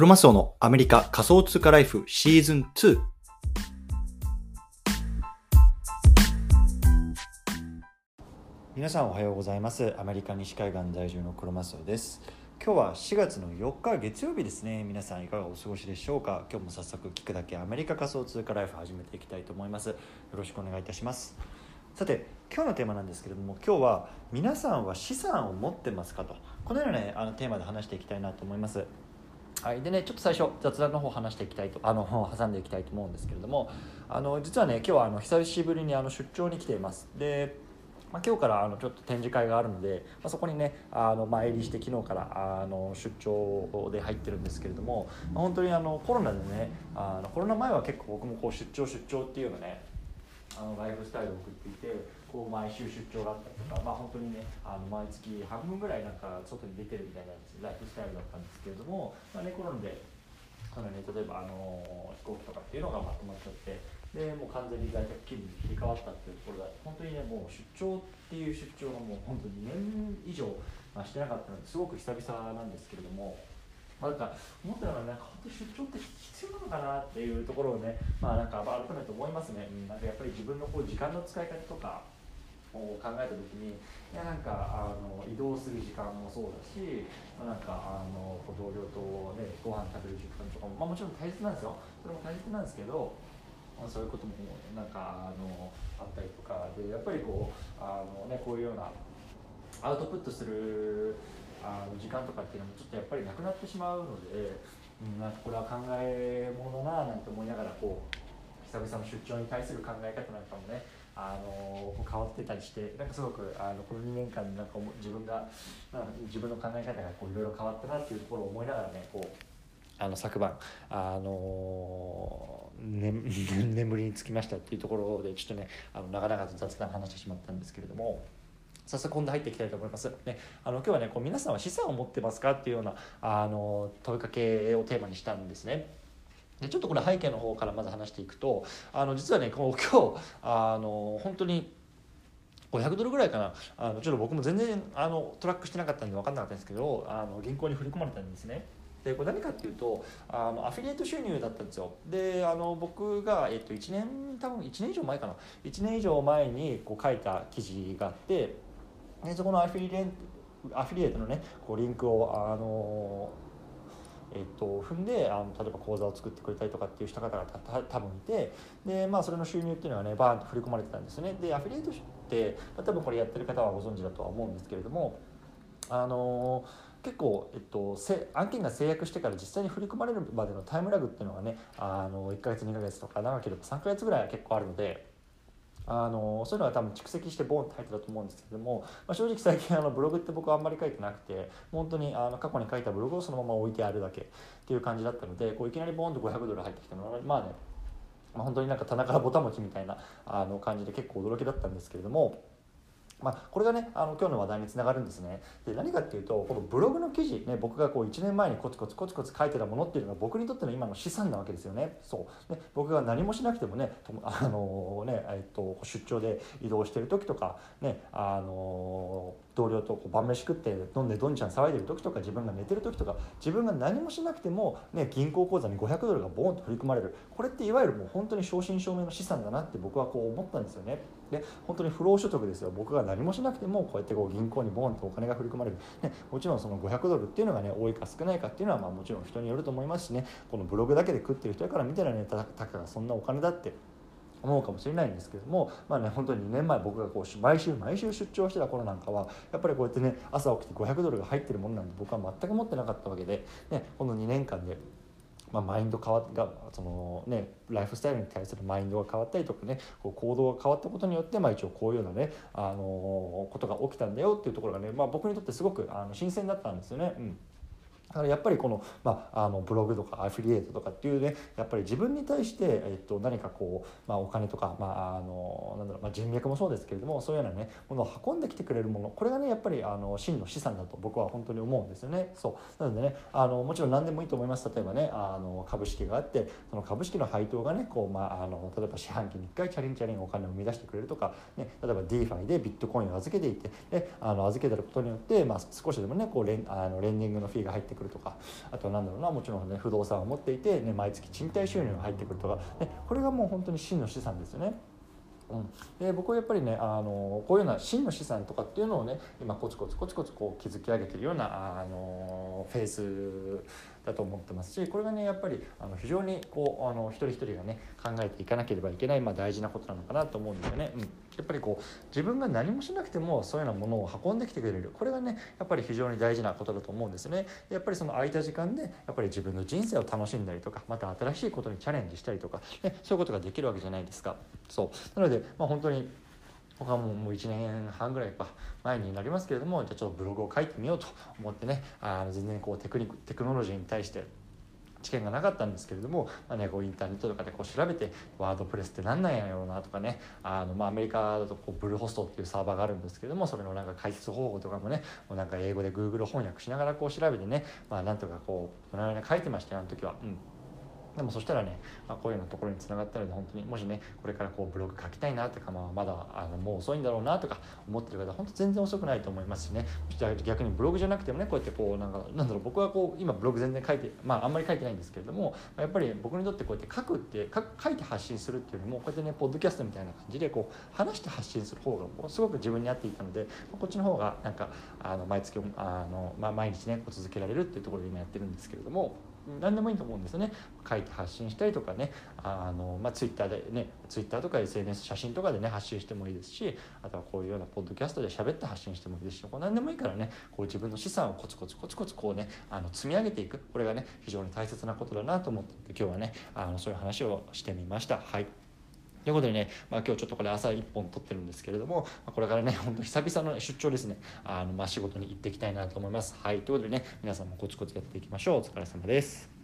クロマスオのアメリカ仮想通貨ライフシーズン2。皆さんおはようございます。アメリカ西海岸在住のクロマスオです。今日は4月の4日月曜日ですね。皆さんいかがお過ごしでしょうか？今日も早速聞くだけアメリカ仮想通貨ライフ始めていきたいと思います。よろしくお願いいたします。さて今日のテーマなんですけれども今日は皆さんは資産を持ってますかとこのような、ね、あのテーマで話していきたいなと思います。はい、でねちょっと最初雑談の方話していきたいとあの 挟んでいきたいと思うんですけれどもあの実はね今日はあの久しぶりにあの出張に来ています。で、まあ、今日からあのちょっと展示会があるので、まあ、そこにねあの参りして昨日からあの出張で入ってるんですけれども、まあ、本当にあのコロナでねあのコロナ前は結構僕もこう出張出張っていうのねあのライフスタイルを送っていてこう毎週出張があったりとか、まあ、本当にねあの毎月半分ぐらいなんか外に出てるみたいなライフスタイルだったんですけれども、まあね、コロナであの、ね、例えばあの飛行機とかっていうのがまとまっちゃってでもう完全に在宅勤務に切り替わったっていうところで本当にねもう出張っていう出張がもう本当に2年以上、まあ、してなかったのですごく久々なんですけれども。まあ、なんか思ったのはなんか本当に出張って必要なのかなっていうところをね、まあ、なんか改めて思いますね、うん、なんかやっぱり自分のこう時間の使い方とかを考えた時にいやなんかあの移動する時間もそうだし、まあ、なんかあの同僚と、ね、ご飯食べる時間とかも、まあ、もちろん大切なんですよ。それも大切なんですけど、まあ、そういうこともなんかあのあったりとかでやっぱりこうあの、ね、こういうようなアウトプットするあの時間とかっていうのもちょっとやっぱりなくなってしまうので、うん、なんかこれは考えものななんて思いながらこう久々の出張に対する考え方なんかもねあの変わってたりしてなんかすごくあのこの2年間なんか自分が自分の考え方がいろいろ変わったなっていうところを思いながらねこうあの昨晩あの、ね、眠りにつきましたっていうところでちょっとねあの長々と雑談話してしまったんですけれども。早速今度入っていきたいと思います。ね、あの今日はねこう皆さんは資産を持ってますかっていうようなあの問いかけをテーマにしたんですね。でちょっとこれ背景の方からまず話していくとあの実はねこう今日あの本当に500ドルぐらいかな。あのちょっと僕も全然あのトラックしてなかったんで分かんなかったんですけどあの銀行に振り込まれたんですね。でこれ何かっていうとあのアフィリエイト収入だったんですよ。であの僕が、えっと、1年多分1年以上前かな。1年以上前にこう書いた記事があってでそこのアフィリエイトアフィリエイトのねこうリンクをあのえっと、踏んであの例えば口座を作ってくれたりとかっていう人方が多分いてで、まあ、それの収入っていうのはねバーンと振り込まれてたんですねでアフィリエイトって多分これやってる方はご存知だとは思うんですけれどもあの結構、えっと、せ案件が制約してから実際に振り込まれるまでのタイムラグっていうのがねあの1ヶ月2ヶ月とか長ければ3ヶ月ぐらいは結構あるので。あのそういうのが多分蓄積してボンって入ってたと思うんですけども、まあ、正直最近あのブログって僕はあんまり書いてなくて本当にあの過去に書いたブログをそのまま置いてあるだけっていう感じだったのでこういきなりボンと500ドル入ってきてもまあね、まあ、本当になんか棚からぼたもちみたいなあの感じで結構驚きだったんですけれども。まあ、これがねあの今日の話題につながるんですね。で何かっていうとこのブログの記事、ね、僕がこう1年前にコツコツコツコツ書いてたものっていうのが僕にとっての今の資産なわけですよね。そう。ね僕が何もしなくてもねあのね、えっと、出張で移動してる時とか、ね、あの同僚とこう晩飯食って飲んでどんちゃん騒いでる時とか自分が寝てる時とか自分が何もしなくても、ね、銀行口座に500ドルがボーンと振り込まれる。これっていわゆるもう本当に正真正銘の資産だなって僕はこう思ったんですよね。で本当に不労所得ですよ。僕が何もしなくてもこうやってこう銀行にボーンとお金が振り込まれる、ね、もちろんその500ドルっていうのがね多いか少ないかっていうのはまあもちろん人によると思いますしね。このブログだけで食ってる人やから見たらねたかがそんなお金だって思うかもしれないんですけどもまあね本当に2年前僕がこう毎週毎週出張してた頃なんかはやっぱりこうやってね朝起きて500ドルが入ってるものなんて僕は全く持ってなかったわけで、ね、この2年間でまあ、マインド変わがそのねライフスタイルに対するマインドが変わったりとかねこう行動が変わったことによって、まあ、一応こういうようなねあのことが起きたんだよっていうところがね、まあ、僕にとってすごくあの新鮮だったんですよね。うんだからやっぱりこの,、まあ、あのブログとかアフィリエイトとかっていうねやっぱり自分に対して、えっと、何かこう、まあ、お金とか、まああのなんだろうまあ、人脈もそうですけれどもそういうようなねものを運んできてくれるものこれがねやっぱりあの真の資産だと僕は本当に思うんですよね。そう。なのでねあのもちろん何でもいいと思います。例えばねあの株式があってその株式の配当がねこう、まあ、あの例えば四半期に1回チャリンチャリンお金を生み出してくれるとか、ね、例えば DeFi でビットコインを預けていてであの預けてることによって、まあ、少しでもねこうレンあのレンディングのフィーが入ってくる。くるとかあとは何だろうなもちろんね不動産を持っていて、ね、毎月賃貸収入が入ってくるとか、ね、これがもう本当に真の資産ですよね。うん、で僕はやっぱりねあのこういうような真の資産とかっていうのをね今コツコツコツコツこう築き上げてるようなあのフェーズだと思ってますしこれがねやっぱりあの非常にこうあの一人一人がね考えていかなければいけない、まあ、大事なことなのかなと思うんですよね。うん、やっぱりこう自分が何もしなくてもそういうようなものを運んできてくれるこれがねやっぱり非常に大事なことだと思うんですね。やっぱりその空いた時間でやっぱり自分の人生を楽しんだりとかまた新しいことにチャレンジしたりとか、ね、そういうことができるわけじゃないですか。そうなので、まあ、本当に僕はもう1年半ぐらいか前になりますけれどもじゃあちょっとブログを書いてみようと思ってねあの全然こうテクニックテクノロジーに対して知見がなかったんですけれども、まあね、こうインターネットとかでこう調べてワードプレスって何なんやろうなとかねあの、まあ、アメリカだとこうブルーホストっていうサーバーがあるんですけどもそれのなんか解説方法とかもねもうなんか英語で Google 翻訳しながらこう調べてね、まあ、なんとかこう夜な夜な書いてましたよあの時は。うんでもそしたらね、まあ、こういうようなところにつながったので本当にもしねこれからこうブログ書きたいなとか、まあ、まだあのもう遅いんだろうなとか思ってる方本当全然遅くないと思いますしね逆にブログじゃなくてもねこうやってこうなんかなんだろう僕はこう今ブログ全然書いてまああんまり書いてないんですけれどもやっぱり僕にとってこうやって書くって書いて発信するっていうよりもこうやってねポッドキャストみたいな感じでこう話して発信する方がすごく自分に合っていたのでこっちの方がなんかあの毎月あの、まあ、毎日ね続けられるっていうところで今やってるんですけれども。何でもいいと思うんですよね。書いて発信したりとかね。あの、まあ、ツイッターでねツイッターとか SNS 写真とかでね発信してもいいですしあとはこういうようなポッドキャストで喋って発信してもいいですしこう何でもいいからねこう自分の資産をコツコツコツコツこうねあの積み上げていく。これがね非常に大切なことだなと思って今日はねあのそういう話をしてみました。はい。ということでね、まあ、今日ちょっとこれ朝1本撮ってるんですけれども、まあ、これからね、ほんと久々の出張ですね、あのまあ、仕事に行っていきたいなと思います。はい、ということでね、皆さんもコツコツやっていきましょう。お疲れ様です。